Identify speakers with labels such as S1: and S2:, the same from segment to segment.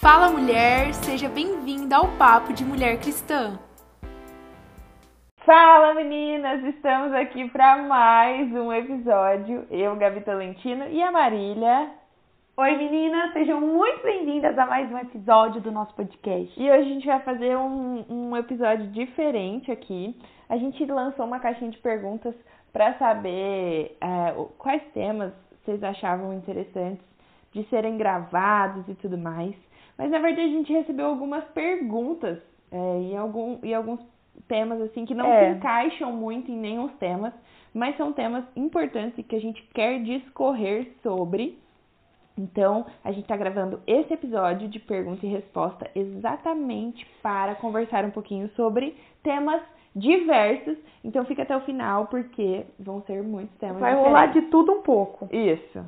S1: Fala mulher, seja bem-vinda ao Papo de Mulher Cristã.
S2: Fala meninas, estamos aqui para mais um episódio. Eu, Gabi Tolentino e a Marília.
S3: Oi meninas, sejam muito bem-vindas a mais um episódio do nosso podcast.
S2: E hoje a gente vai fazer um, um episódio diferente aqui. A gente lançou uma caixinha de perguntas para saber é, quais temas vocês achavam interessantes de serem gravados e tudo mais. Mas na verdade a gente recebeu algumas perguntas é, e, algum, e alguns temas assim que não é. se encaixam muito em nenhum temas, mas são temas importantes e que a gente quer discorrer sobre. Então, a gente está gravando esse episódio de pergunta e resposta exatamente para conversar um pouquinho sobre temas diversos. Então, fica até o final porque vão ser muitos temas.
S3: Vai
S2: diferentes.
S3: rolar de tudo um pouco.
S2: Isso.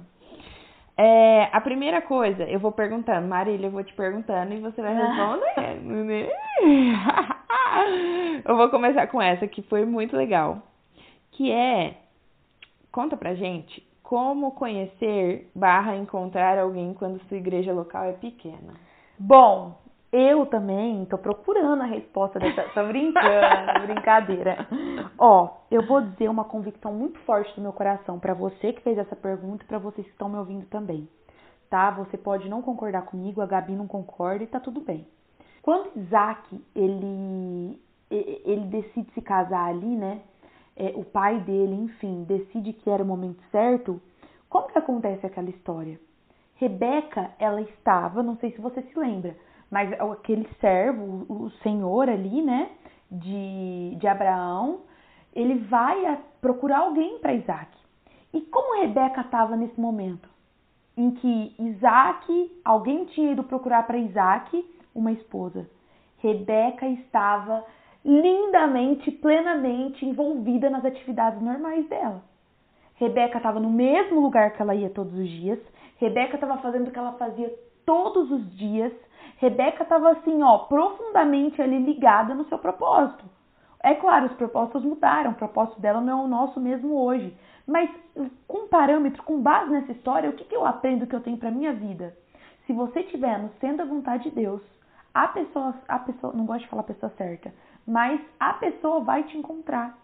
S2: É, a primeira coisa, eu vou perguntando, Marília, eu vou te perguntando e você vai respondendo. eu vou começar com essa que foi muito legal, que é conta pra gente como conhecer barra encontrar alguém quando sua igreja local é pequena.
S3: Bom, eu também tô procurando a resposta dessa. Tô brincando, brincadeira. Ó, eu vou dizer uma convicção muito forte do meu coração para você que fez essa pergunta e para vocês que estão me ouvindo também. Tá? Você pode não concordar comigo, a Gabi não concorda e tá tudo bem. Quando Isaac, ele, ele decide se casar ali, né? É, o pai dele, enfim, decide que era o momento certo. Como que acontece aquela história? Rebeca, ela estava, não sei se você se lembra, mas aquele servo, o senhor ali, né, de, de Abraão, ele vai procurar alguém para Isaac. E como Rebeca estava nesse momento? Em que Isaac, alguém tinha ido procurar para Isaac uma esposa. Rebeca estava lindamente, plenamente envolvida nas atividades normais dela. Rebeca estava no mesmo lugar que ela ia todos os dias. Rebeca estava fazendo o que ela fazia todos os dias. Rebeca estava assim, ó, profundamente ali ligada no seu propósito. É claro, os propósitos mudaram, o propósito dela não é o nosso mesmo hoje. Mas com parâmetro, com base nessa história, o que, que eu aprendo que eu tenho para minha vida? Se você estiver no centro da vontade de Deus, a pessoa, a pessoa, não gosto de falar a pessoa certa, mas a pessoa vai te encontrar.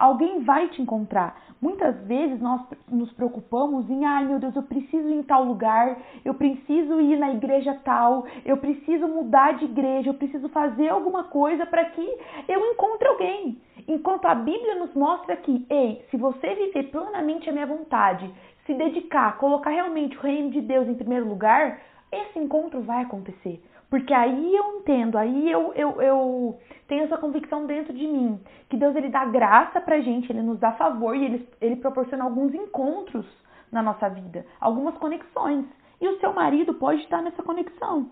S3: Alguém vai te encontrar. Muitas vezes nós nos preocupamos em, ai meu Deus, eu preciso ir em tal lugar, eu preciso ir na igreja tal, eu preciso mudar de igreja, eu preciso fazer alguma coisa para que eu encontre alguém. Enquanto a Bíblia nos mostra que, ei, se você viver plenamente a minha vontade, se dedicar, colocar realmente o reino de Deus em primeiro lugar, esse encontro vai acontecer. Porque aí eu entendo, aí eu, eu, eu tenho essa convicção dentro de mim, que Deus ele dá graça pra gente, ele nos dá favor e ele, ele proporciona alguns encontros na nossa vida, algumas conexões. E o seu marido pode estar nessa conexão.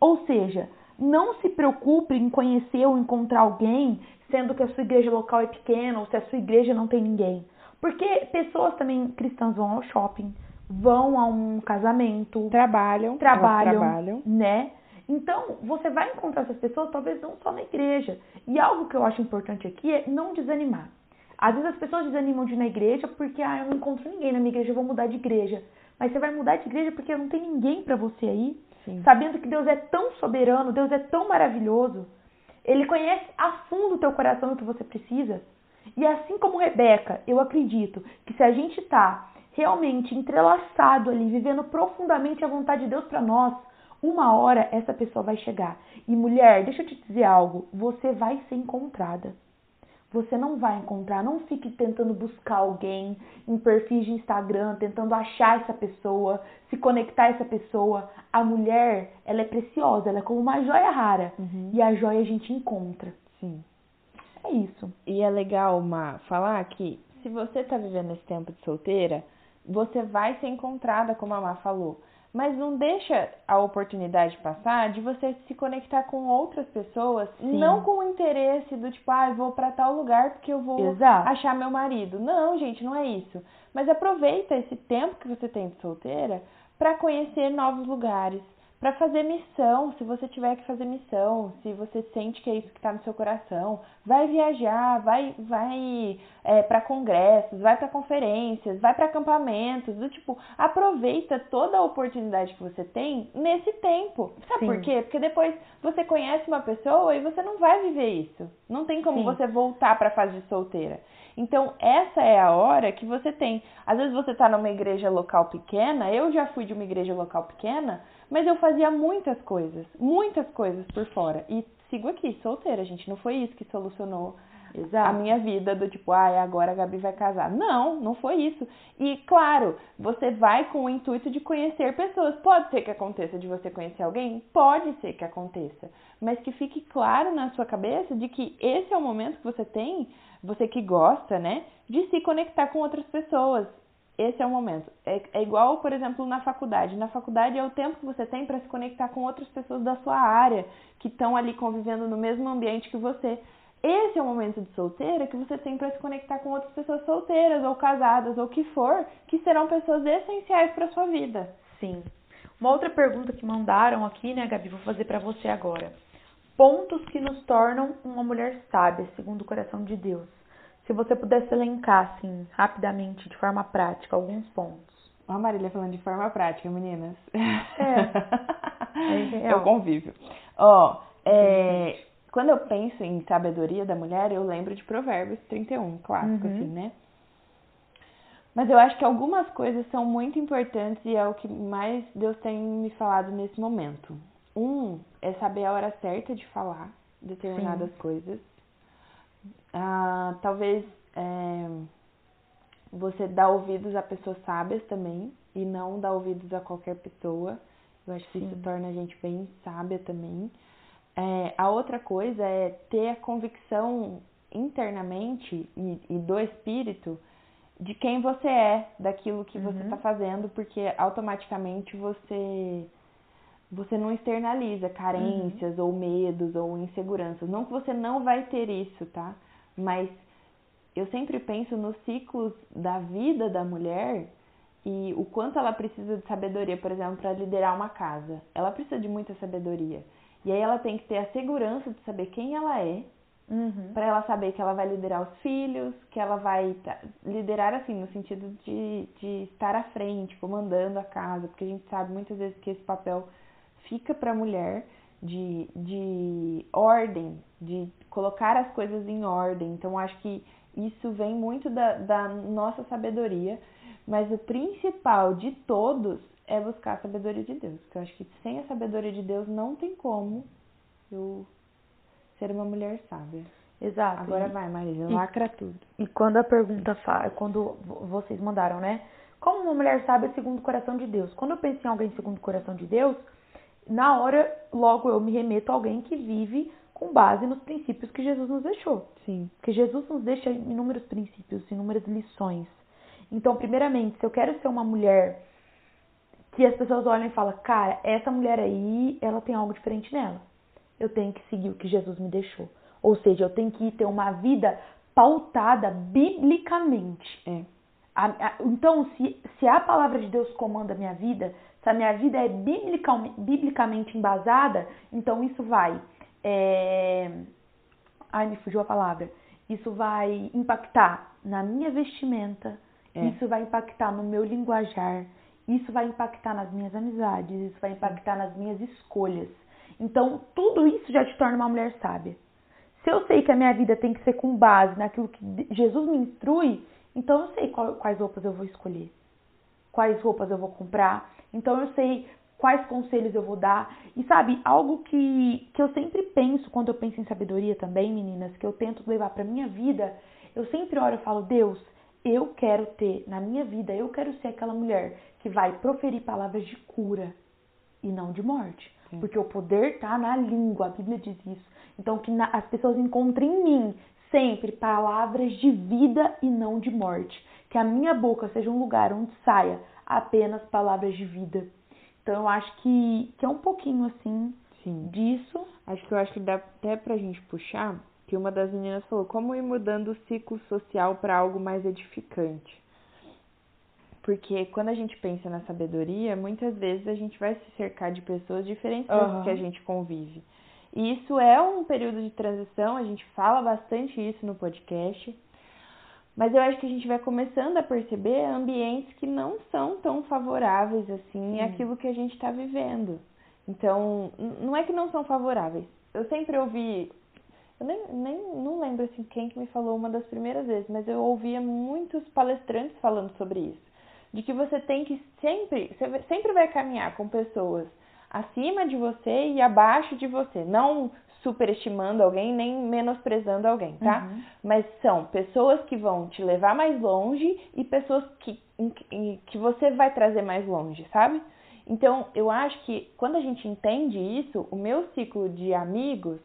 S3: Ou seja, não se preocupe em conhecer ou encontrar alguém, sendo que a sua igreja local é pequena ou se a sua igreja não tem ninguém. Porque pessoas também cristãs vão ao shopping, vão a um casamento,
S2: trabalham,
S3: trabalham,
S2: trabalham.
S3: né? Então, você vai encontrar essas pessoas talvez não só na igreja. E algo que eu acho importante aqui é não desanimar. Às vezes as pessoas desanimam de ir na igreja porque, ah, eu não encontro ninguém na minha igreja, eu vou mudar de igreja. Mas você vai mudar de igreja porque não tem ninguém para você aí. Sim. Sabendo que Deus é tão soberano, Deus é tão maravilhoso. Ele conhece a fundo o teu coração o que você precisa. E assim como Rebeca, eu acredito que se a gente está realmente entrelaçado ali, vivendo profundamente a vontade de Deus para nós, uma hora essa pessoa vai chegar. E mulher, deixa eu te dizer algo, você vai ser encontrada. Você não vai encontrar, não fique tentando buscar alguém em perfis de Instagram, tentando achar essa pessoa, se conectar a essa pessoa. A mulher, ela é preciosa, ela é como uma joia rara. Uhum. E a joia a gente encontra.
S2: Sim.
S3: É isso.
S2: E é legal, uma falar que se você tá vivendo esse tempo de solteira, você vai ser encontrada, como a Má falou. Mas não deixa a oportunidade passar de você se conectar com outras pessoas, Sim. não com o interesse do tipo, ah, eu vou para tal lugar porque eu vou
S3: Exato.
S2: achar meu marido. Não, gente, não é isso. Mas aproveita esse tempo que você tem de solteira para conhecer novos lugares, para fazer missão, se você tiver que fazer missão, se você sente que é isso que está no seu coração, vai viajar, vai, vai é, para congressos, vai para conferências, vai para acampamentos, do tipo, aproveita toda a oportunidade que você tem nesse tempo. Sabe Sim. por quê? Porque depois você conhece uma pessoa e você não vai viver isso. Não tem como Sim. você voltar para a fase de solteira. Então, essa é a hora que você tem. Às vezes você está numa igreja local pequena, eu já fui de uma igreja local pequena, mas eu fazia muitas coisas, muitas coisas por fora. E sigo aqui, solteira, gente. Não foi isso que solucionou Exato. a minha vida do tipo, ah, agora a Gabi vai casar. Não, não foi isso. E claro, você vai com o intuito de conhecer pessoas. Pode ser que aconteça de você conhecer alguém? Pode ser que aconteça. Mas que fique claro na sua cabeça de que esse é o momento que você tem, você que gosta, né, de se conectar com outras pessoas esse é o momento. É, é, igual, por exemplo, na faculdade. Na faculdade é o tempo que você tem para se conectar com outras pessoas da sua área, que estão ali convivendo no mesmo ambiente que você. Esse é o momento de solteira que você tem para se conectar com outras pessoas solteiras ou casadas ou que for, que serão pessoas essenciais para sua vida.
S3: Sim. Uma outra pergunta que mandaram aqui, né, Gabi, vou fazer para você agora. Pontos que nos tornam uma mulher sábia, segundo o coração de Deus. Se você pudesse elencar, assim, rapidamente, de forma prática, alguns pontos.
S2: A Marília falando de forma prática, meninas. É. é, é o convívio. Ó, é, quando eu penso em sabedoria da mulher, eu lembro de Provérbios 31, clássico, uhum. assim, né? Mas eu acho que algumas coisas são muito importantes e é o que mais Deus tem me falado nesse momento. Um é saber a hora certa de falar determinadas Sim. coisas ah, talvez é, você dá ouvidos a pessoas sábias também e não dá ouvidos a qualquer pessoa. Eu acho que Sim. isso torna a gente bem sábia também. É, a outra coisa é ter a convicção internamente e, e, do espírito de quem você é, daquilo que uhum. você está fazendo, porque automaticamente você você não externaliza carências uhum. ou medos ou inseguranças. Não que você não vai ter isso, tá? Mas eu sempre penso nos ciclos da vida da mulher e o quanto ela precisa de sabedoria, por exemplo, para liderar uma casa. Ela precisa de muita sabedoria. E aí ela tem que ter a segurança de saber quem ela é, uhum. para ela saber que ela vai liderar os filhos, que ela vai liderar assim, no sentido de, de estar à frente, comandando a casa, porque a gente sabe muitas vezes que esse papel fica para a mulher de, de ordem, de colocar as coisas em ordem. Então, acho que isso vem muito da, da nossa sabedoria, mas o principal de todos é buscar a sabedoria de Deus. Porque eu acho que sem a sabedoria de Deus não tem como eu ser uma mulher sábia.
S3: Exato.
S2: Agora e, vai, Maria, lacra tudo.
S3: E quando a pergunta fala, quando vocês mandaram, né? Como uma mulher sábia segundo o coração de Deus? Quando eu penso em alguém segundo o coração de Deus, na hora, logo eu me remeto a alguém que vive com base nos princípios que Jesus nos deixou.
S2: Sim.
S3: Porque Jesus nos deixa inúmeros princípios, inúmeras lições. Então, primeiramente, se eu quero ser uma mulher que as pessoas olham e falam, cara, essa mulher aí, ela tem algo diferente nela. Eu tenho que seguir o que Jesus me deixou. Ou seja, eu tenho que ter uma vida pautada biblicamente.
S2: É.
S3: Então, se, se a palavra de Deus comanda a minha vida, se a minha vida é biblicamente embasada, então isso vai. É... Ai, me fugiu a palavra. Isso vai impactar na minha vestimenta, é. isso vai impactar no meu linguajar, isso vai impactar nas minhas amizades, isso vai impactar nas minhas escolhas. Então, tudo isso já te torna uma mulher sábia. Se eu sei que a minha vida tem que ser com base naquilo que Jesus me instrui, então eu sei qual, quais roupas eu vou escolher, quais roupas eu vou comprar, então eu sei quais conselhos eu vou dar. E sabe, algo que, que eu sempre penso quando eu penso em sabedoria também, meninas, que eu tento levar para minha vida, eu sempre oro e falo, Deus, eu quero ter na minha vida, eu quero ser aquela mulher que vai proferir palavras de cura e não de morte. Sim. Porque o poder está na língua, a Bíblia diz isso. Então que na, as pessoas encontrem em mim sempre palavras de vida e não de morte. Que a minha boca seja um lugar onde saia apenas palavras de vida. Então eu acho que, que é um pouquinho assim
S2: Sim.
S3: disso.
S2: Acho que eu acho que dá até pra gente puxar que uma das meninas falou como ir mudando o ciclo social para algo mais edificante. Porque quando a gente pensa na sabedoria, muitas vezes a gente vai se cercar de pessoas diferentes das
S3: Aham.
S2: que a gente convive. E isso é um período de transição, a gente fala bastante isso no podcast. Mas eu acho que a gente vai começando a perceber ambientes que não são tão favoráveis assim
S3: Sim.
S2: àquilo que a gente está vivendo. Então, não é que não são favoráveis. Eu sempre ouvi, eu nem, nem não lembro assim quem que me falou uma das primeiras vezes, mas eu ouvia muitos palestrantes falando sobre isso, de que você tem que sempre, você sempre vai caminhar com pessoas acima de você e abaixo de você, não superestimando alguém nem menosprezando alguém, tá?
S3: Uhum.
S2: Mas são pessoas que vão te levar mais longe e pessoas que, que você vai trazer mais longe, sabe? Então, eu acho que quando a gente entende isso, o meu ciclo de amigos,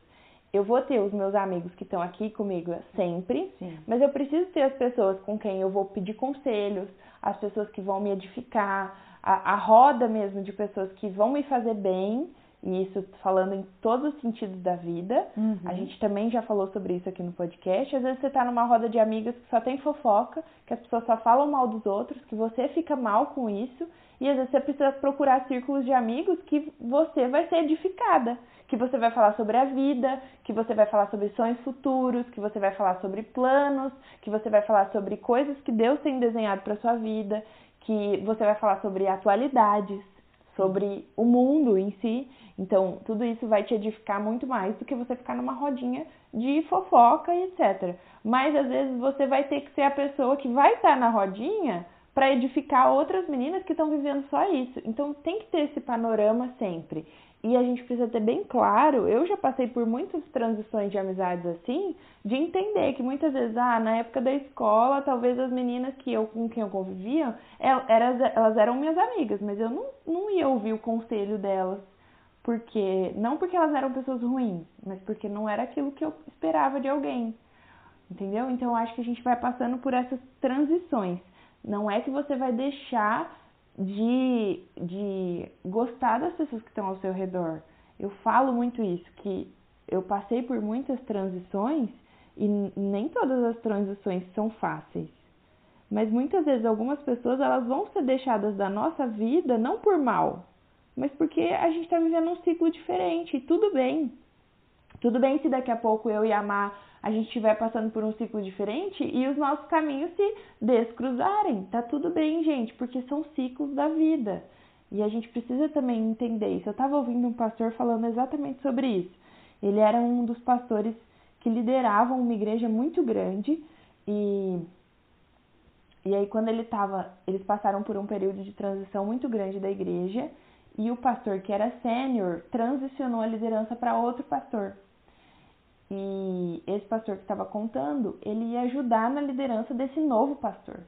S2: eu vou ter os meus amigos que estão aqui comigo sempre,
S3: Sim.
S2: mas eu preciso ter as pessoas com quem eu vou pedir conselhos, as pessoas que vão me edificar, a, a roda mesmo de pessoas que vão me fazer bem, e isso falando em todos os sentidos da vida.
S3: Uhum.
S2: A gente também já falou sobre isso aqui no podcast. Às vezes você tá numa roda de amigas que só tem fofoca, que as pessoas só falam mal dos outros, que você fica mal com isso, e às vezes você precisa procurar círculos de amigos que você vai ser edificada, que você vai falar sobre a vida, que você vai falar sobre sonhos futuros, que você vai falar sobre planos, que você vai falar sobre coisas que Deus tem desenhado para sua vida, que você vai falar sobre atualidades, sobre o mundo em si. Então, tudo isso vai te edificar muito mais do que você ficar numa rodinha de fofoca e etc. Mas às vezes você vai ter que ser a pessoa que vai estar na rodinha para edificar outras meninas que estão vivendo só isso. Então, tem que ter esse panorama sempre. E a gente precisa ter bem claro, eu já passei por muitas transições de amizades assim, de entender que muitas vezes, ah, na época da escola, talvez as meninas que eu, com quem eu convivia, el- elas, elas eram minhas amigas, mas eu não, não ia ouvir o conselho delas, porque não porque elas eram pessoas ruins, mas porque não era aquilo que eu esperava de alguém. Entendeu? Então acho que a gente vai passando por essas transições. Não é que você vai deixar de, de gostar das pessoas que estão ao seu redor. Eu falo muito isso, que eu passei por muitas transições e nem todas as transições são fáceis. Mas muitas vezes algumas pessoas elas vão ser deixadas da nossa vida não por mal, mas porque a gente está vivendo um ciclo diferente e tudo bem. Tudo bem se daqui a pouco eu e a Má a gente estiver passando por um ciclo diferente e os nossos caminhos se descruzarem. Tá tudo bem, gente, porque são ciclos da vida. E a gente precisa também entender isso. Eu estava ouvindo um pastor falando exatamente sobre isso. Ele era um dos pastores que lideravam uma igreja muito grande e e aí quando ele estava, eles passaram por um período de transição muito grande da igreja e o pastor que era sênior transicionou a liderança para outro pastor. E esse pastor que estava contando, ele ia ajudar na liderança desse novo pastor.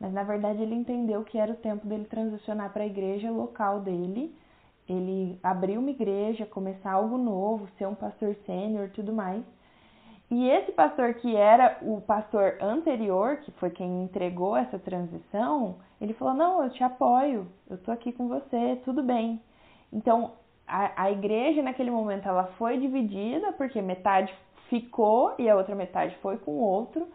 S2: Mas na verdade ele entendeu que era o tempo dele transicionar para a igreja local dele, ele abrir uma igreja, começar algo novo, ser um pastor sênior, tudo mais. E esse pastor que era o pastor anterior, que foi quem entregou essa transição, ele falou: Não, eu te apoio, eu tô aqui com você, tudo bem. Então, a, igreja naquele momento ela foi dividida, porque metade ficou e a outra metade foi com o outro,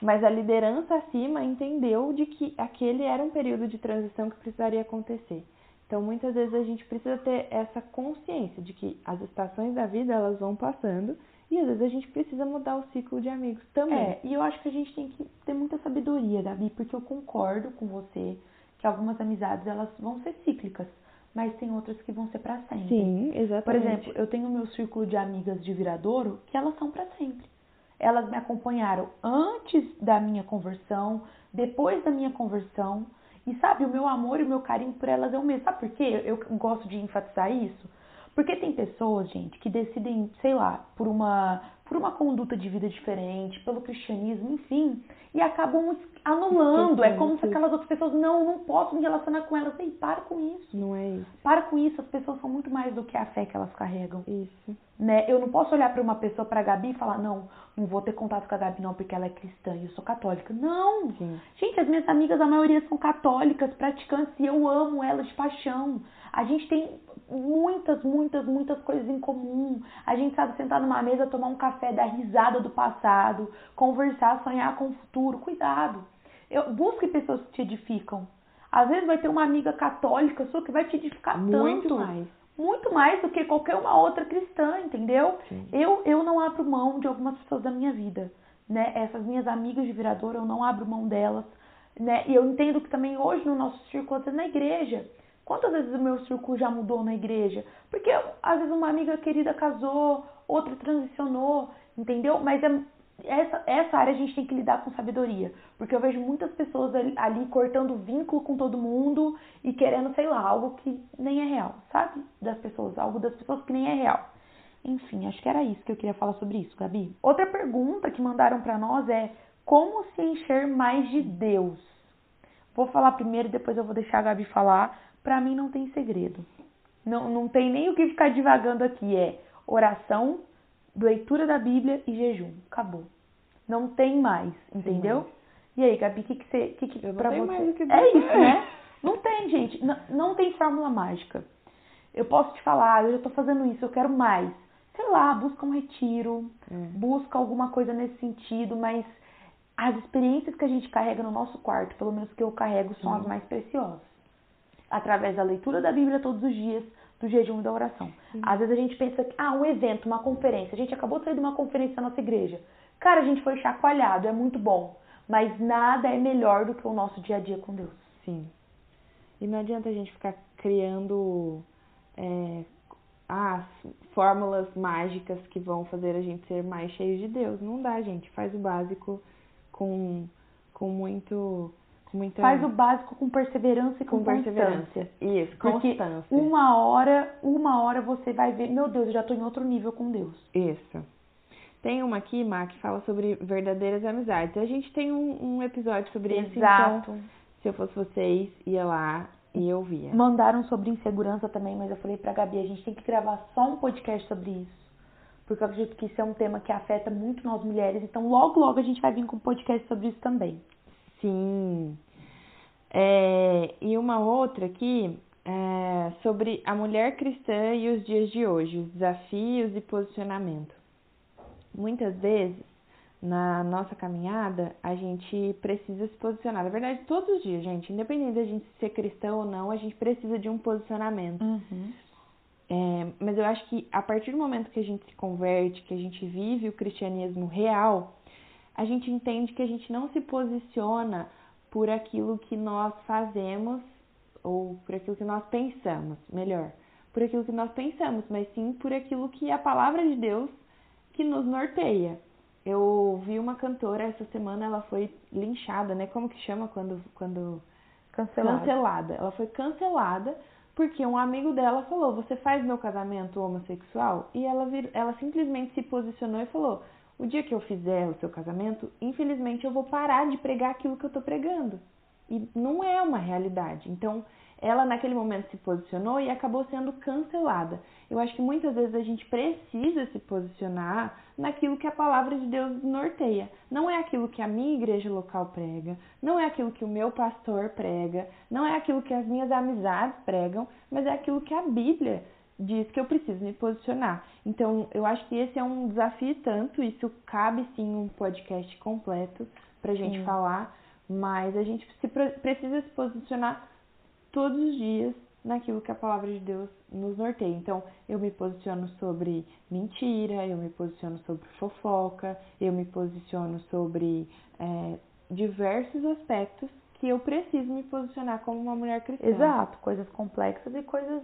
S2: mas a liderança acima entendeu de que aquele era um período de transição que precisaria acontecer. Então, muitas vezes a gente precisa ter essa consciência de que as estações da vida elas vão passando e às vezes a gente precisa mudar o ciclo de amigos também.
S3: É, e eu acho que a gente tem que ter muita sabedoria, Gabi, porque eu concordo com você que algumas amizades elas vão ser cíclicas, mas tem outras que vão ser para sempre.
S2: Sim, exatamente.
S3: Por exemplo, eu tenho meu círculo de amigas de Viradouro que elas são para sempre. Elas me acompanharam antes da minha conversão, depois da minha conversão. E sabe, o meu amor e o meu carinho por elas é o mesmo. Sabe por quê? Eu gosto de enfatizar isso. Porque tem pessoas, gente, que decidem, sei lá, por uma, por uma conduta de vida diferente, pelo cristianismo, enfim, e acabam anulando. É como se aquelas outras pessoas, não, eu não posso me relacionar com elas. Ei, para com isso.
S2: Não é isso.
S3: Para com isso, as pessoas são muito mais do que a fé que elas carregam.
S2: Isso.
S3: Né? Eu não posso olhar para uma pessoa, para a Gabi e falar, não, não vou ter contato com a Gabi não, porque ela é cristã e eu sou católica. Não!
S2: Sim.
S3: Gente, as minhas amigas, a maioria são católicas, praticantes, e eu amo elas de paixão. A gente tem muitas, muitas, muitas coisas em comum. A gente sabe sentar numa mesa, tomar um café, dar risada do passado, conversar, sonhar com o futuro. Cuidado. Eu, busque pessoas que te edificam. Às vezes vai ter uma amiga católica sua que vai te edificar
S2: Muito
S3: tanto.
S2: mais.
S3: Muito mais do que qualquer uma outra cristã, entendeu?
S2: Sim.
S3: Eu, eu não abro mão de algumas pessoas da minha vida, né? Essas minhas amigas de virador, eu não abro mão delas, né? E eu entendo que também hoje no nosso círculo, vezes na igreja, quantas vezes o meu círculo já mudou na igreja? Porque às vezes uma amiga querida casou, outra transicionou, entendeu? Mas é, essa, essa área a gente tem que lidar com sabedoria, porque eu vejo muitas pessoas ali, ali cortando vínculo com todo mundo e querendo, sei lá, algo que nem é real, sabe? Das pessoas, algo das pessoas que nem é real. Enfim, acho que era isso que eu queria falar sobre isso, Gabi. Outra pergunta que mandaram pra nós é como se encher mais de Deus? Vou falar primeiro e depois eu vou deixar a Gabi falar. Pra mim não tem segredo. Não, não tem nem o que ficar divagando aqui. É oração, leitura da Bíblia e jejum. Acabou. Não tem mais, entendeu? E aí, Gabi, o que, que você. Que que
S2: Eu não
S3: pra você...
S2: mais o que
S3: É
S2: dizer.
S3: isso, né? Não tem, gente. Não, não tem fórmula mágica. Eu posso te falar, "Ah, eu já tô fazendo isso, eu quero mais. Sei lá, busca um retiro,
S2: É.
S3: busca alguma coisa nesse sentido, mas as experiências que a gente carrega no nosso quarto, pelo menos que eu carrego, são as mais preciosas. Através da leitura da Bíblia todos os dias, do jejum e da oração. Às vezes a gente pensa que, ah, um evento, uma conferência. A gente acabou de sair de uma conferência na nossa igreja. Cara, a gente foi chacoalhado, é muito bom. Mas nada é melhor do que o nosso dia a dia com Deus.
S2: Sim. E não adianta a gente ficar criando é, ah, fórmulas mágicas que vão fazer a gente ser mais cheio de Deus. Não dá, gente. Faz o básico com, com muito. Muita
S3: Faz o básico com perseverança e com,
S2: com perseverança. Isso,
S3: Porque
S2: constância.
S3: uma hora, uma hora você vai ver, meu Deus, eu já tô em outro nível com Deus.
S2: Isso. Tem uma aqui, Má, que fala sobre verdadeiras amizades. A gente tem um, um episódio sobre isso, então, se eu fosse vocês, ia lá e ouvia.
S3: Mandaram sobre insegurança também, mas eu falei pra Gabi, a gente tem que gravar só um podcast sobre isso. Porque eu acredito que isso é um tema que afeta muito nós mulheres. Então, logo, logo a gente vai vir com um podcast sobre isso também.
S2: Sim. É, e uma outra aqui é, sobre a mulher cristã e os dias de hoje, os desafios e posicionamento. Muitas vezes, na nossa caminhada, a gente precisa se posicionar. Na verdade, todos os dias, gente, independente da gente ser cristão ou não, a gente precisa de um posicionamento. É, mas eu acho que a partir do momento que a gente se converte, que a gente vive o cristianismo real, a gente entende que a gente não se posiciona por aquilo que nós fazemos ou por aquilo que nós pensamos, melhor, por aquilo que nós pensamos, mas sim por aquilo que é a palavra de Deus que nos norteia. Eu vi uma cantora essa semana, ela foi linchada, né? Como que chama quando quando
S3: Cancelado.
S2: cancelada. Ela foi cancelada porque um amigo dela falou: Você faz meu casamento homossexual? E ela, vir, ela simplesmente se posicionou e falou: O dia que eu fizer o seu casamento, infelizmente eu vou parar de pregar aquilo que eu tô pregando. E não é uma realidade. Então, ela naquele momento se posicionou e acabou sendo cancelada. Eu acho que muitas vezes a gente precisa se posicionar naquilo que a palavra de Deus norteia. Não é aquilo que a minha igreja local prega, não é aquilo que o meu pastor prega, não é aquilo que as minhas amizades pregam, mas é aquilo que a Bíblia diz que eu preciso me posicionar. Então, eu acho que esse é um desafio tanto, isso cabe sim um podcast completo pra gente
S3: Sim.
S2: falar, mas a gente se pre- precisa se posicionar todos os dias naquilo que a palavra de Deus nos norteia. Então, eu me posiciono sobre mentira, eu me posiciono sobre fofoca, eu me posiciono sobre é, diversos aspectos que eu preciso me posicionar como uma mulher cristã.
S3: Exato, coisas complexas e coisas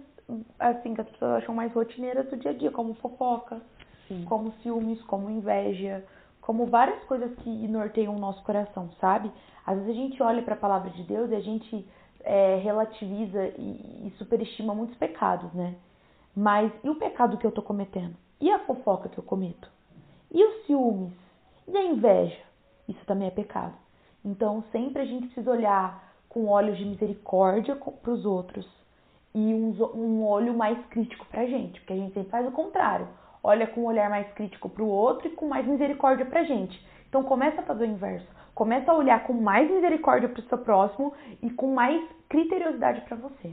S3: assim que as pessoas acham mais rotineiras do dia a dia, como fofoca,
S2: Sim.
S3: como ciúmes, como inveja, como várias coisas que norteiam o nosso coração, sabe? Às vezes a gente olha para a palavra de Deus e a gente é, relativiza e, e superestima muitos pecados, né? Mas e o pecado que eu tô cometendo? E a fofoca que eu cometo? E os ciúmes? E a inveja? Isso também é pecado. Então sempre a gente precisa olhar com olhos de misericórdia para os outros e um, olho mais crítico pra gente, porque a gente sempre faz o contrário. Olha com um olhar mais crítico pro outro e com mais misericórdia pra gente. Então começa a fazer o inverso. Começa a olhar com mais misericórdia pro seu próximo e com mais criteriosidade pra você.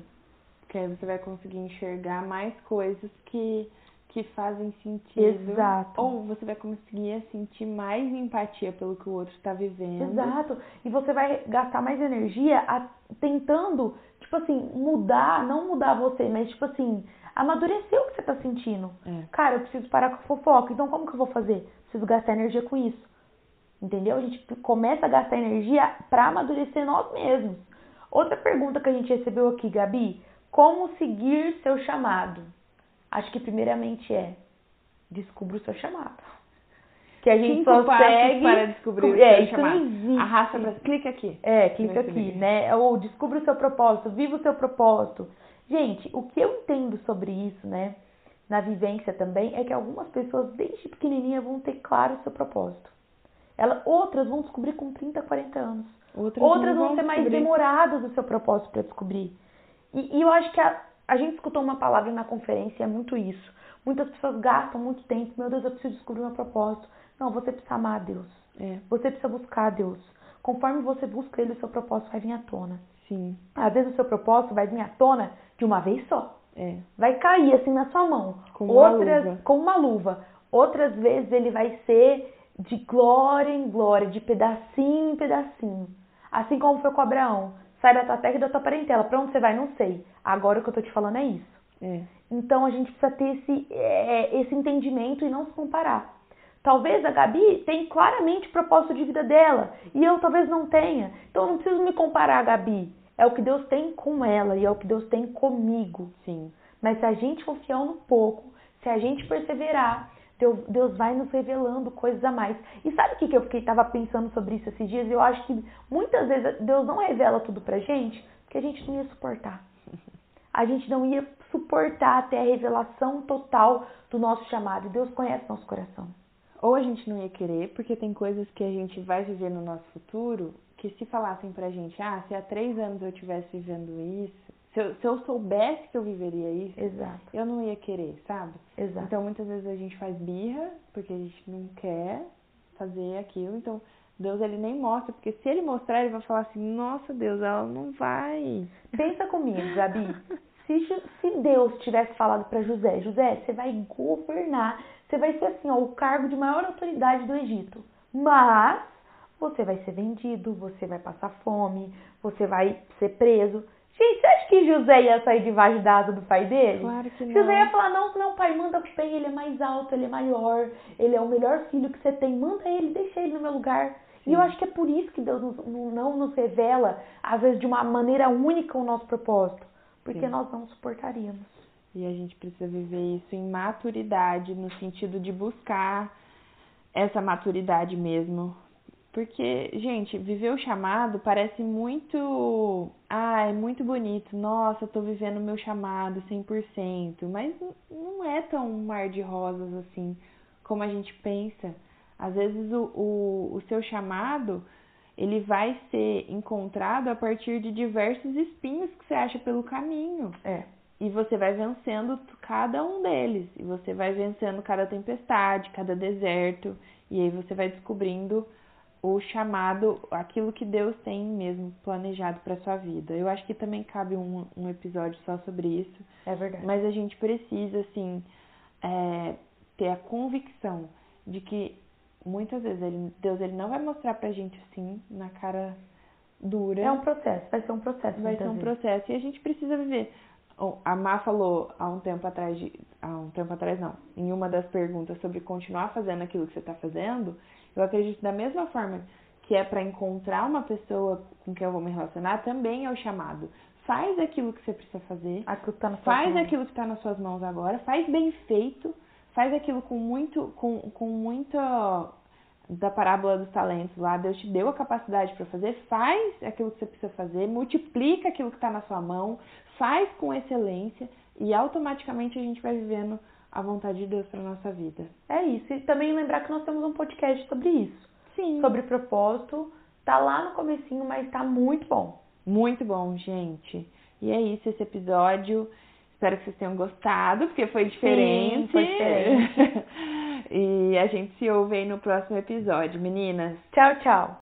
S2: Porque aí você vai conseguir enxergar mais coisas que, que fazem sentido.
S3: Exato.
S2: Ou você vai conseguir sentir mais empatia pelo que o outro está vivendo.
S3: Exato. E você vai gastar mais energia a- tentando, tipo assim, mudar, não mudar você, mas tipo assim, amadurecer o que você tá sentindo.
S2: É.
S3: Cara, eu preciso parar com a fofoca. Então como que eu vou fazer? Preciso gastar energia com isso. Entendeu? A gente começa a gastar energia pra amadurecer nós mesmos. Outra pergunta que a gente recebeu aqui, Gabi, como seguir seu chamado? Acho que primeiramente é descubra o seu chamado. Que a gente
S2: Cinco
S3: só segue
S2: para descobrir o
S3: é, isso
S2: chamado.
S3: não existe.
S2: Arrasta. Clica aqui.
S3: É, clica aqui,
S2: seguir.
S3: né? Ou descubra o seu propósito, viva o seu propósito. Gente, o que eu entendo sobre isso, né? Na vivência também, é que algumas pessoas desde pequenininha vão ter claro o seu propósito. Ela, outras vão descobrir com 30, 40 anos.
S2: Outras,
S3: Outras
S2: não
S3: vão ser mais
S2: descobrir.
S3: demoradas o seu propósito para descobrir. E, e eu acho que a, a gente escutou uma palavra na conferência, é muito isso. Muitas pessoas gastam muito tempo, meu Deus, eu preciso descobrir meu propósito. Não, você precisa amar a Deus.
S2: É,
S3: Você precisa buscar a Deus. Conforme você busca Ele, o seu propósito vai vir à tona.
S2: sim.
S3: Às vezes o seu propósito vai vir à tona de uma vez só.
S2: É.
S3: Vai cair assim na sua mão.
S2: Uma
S3: Outras,
S2: luva.
S3: como uma luva. Outras vezes ele vai ser de glória em glória, de pedacinho em pedacinho. Assim como foi com Abraão. Sai da tua terra e da tua parentela. Pra onde você vai? Não sei. Agora o que eu tô te falando é isso.
S2: É.
S3: Então a gente precisa ter esse, é, esse entendimento e não se comparar. Talvez a Gabi tenha claramente o propósito de vida dela e eu talvez não tenha. Então eu não preciso me comparar a Gabi. É o que Deus tem com ela e é o que Deus tem comigo.
S2: Sim.
S3: Mas se a gente confiar no pouco, se a gente perseverar, Deus, Deus vai nos revelando coisas a mais. E sabe o que, que eu fiquei tava pensando sobre isso esses dias? Eu acho que muitas vezes Deus não revela tudo pra gente porque a gente não ia suportar. A gente não ia suportar até a revelação total do nosso chamado. Deus conhece nosso coração.
S2: Ou a gente não ia querer, porque tem coisas que a gente vai viver no nosso futuro que se falassem pra gente, ah, se há três anos eu estivesse vivendo isso, se eu, se eu soubesse que eu viveria isso,
S3: Exato,
S2: eu não ia querer, sabe?
S3: exato.
S2: Então muitas vezes a gente faz birra porque a gente não quer fazer aquilo. Então Deus ele nem mostra, porque se ele mostrar, ele vai falar assim: Nossa Deus, ela não vai.
S3: Pensa comigo, Gabi. Se, se Deus tivesse falado para José, José, você vai governar, você vai ser assim, ó, o cargo de maior autoridade do Egito. Mas você vai ser vendido, você vai passar fome, você vai ser preso. Gente, você acha que José ia sair debaixo da asa do pai dele?
S2: Claro que não.
S3: José ia falar, não, não, pai, manda bem, ele é mais alto, ele é maior, ele é o melhor filho que você tem, manda ele, deixa ele no meu lugar. E eu acho que é por isso que Deus não nos revela, às vezes, de uma maneira única o nosso propósito. Porque
S2: Sim.
S3: nós não suportaríamos.
S2: E a gente precisa viver isso em maturidade, no sentido de buscar essa maturidade mesmo. Porque, gente, viver o chamado parece muito. Ah, é muito bonito. Nossa, eu tô vivendo o meu chamado 100%. Mas não é tão um mar de rosas assim como a gente pensa. Às vezes o, o, o seu chamado ele vai ser encontrado a partir de diversos espinhos que você acha pelo caminho.
S3: É.
S2: E você vai vencendo cada um deles. E você vai vencendo cada tempestade, cada deserto. E aí você vai descobrindo o chamado, aquilo que Deus tem mesmo planejado para sua vida. Eu acho que também cabe um, um episódio só sobre isso.
S3: É verdade.
S2: Mas a gente precisa, assim, é, ter a convicção de que muitas vezes ele, Deus ele não vai mostrar pra gente assim, na cara dura.
S3: É um processo, vai ser um processo.
S2: Vai ser um
S3: vezes.
S2: processo e a gente precisa viver. A Má falou há um tempo atrás, de, há um tempo atrás não, em uma das perguntas sobre continuar fazendo aquilo que você está fazendo, eu acredito da mesma forma que é para encontrar uma pessoa com quem eu vou me relacionar, também é o chamado. Faz aquilo que você precisa fazer,
S3: Aquilo tá
S2: faz aquilo que está nas suas mãos agora, faz bem feito, faz aquilo com muito, com, com muita da parábola dos talentos lá, Deus te deu a capacidade para fazer, faz aquilo que você precisa fazer, multiplica aquilo que está na sua mão, faz com excelência. E automaticamente a gente vai vivendo a vontade de Deus para nossa vida.
S3: É isso. E também lembrar que nós temos um podcast sobre isso.
S2: Sim.
S3: Sobre propósito. Tá lá no comecinho, mas tá muito bom.
S2: Muito bom, gente. E é isso esse episódio. Espero que vocês tenham gostado, porque foi diferente.
S3: foi diferente.
S2: e a gente se ouve aí no próximo episódio, meninas.
S3: Tchau, tchau.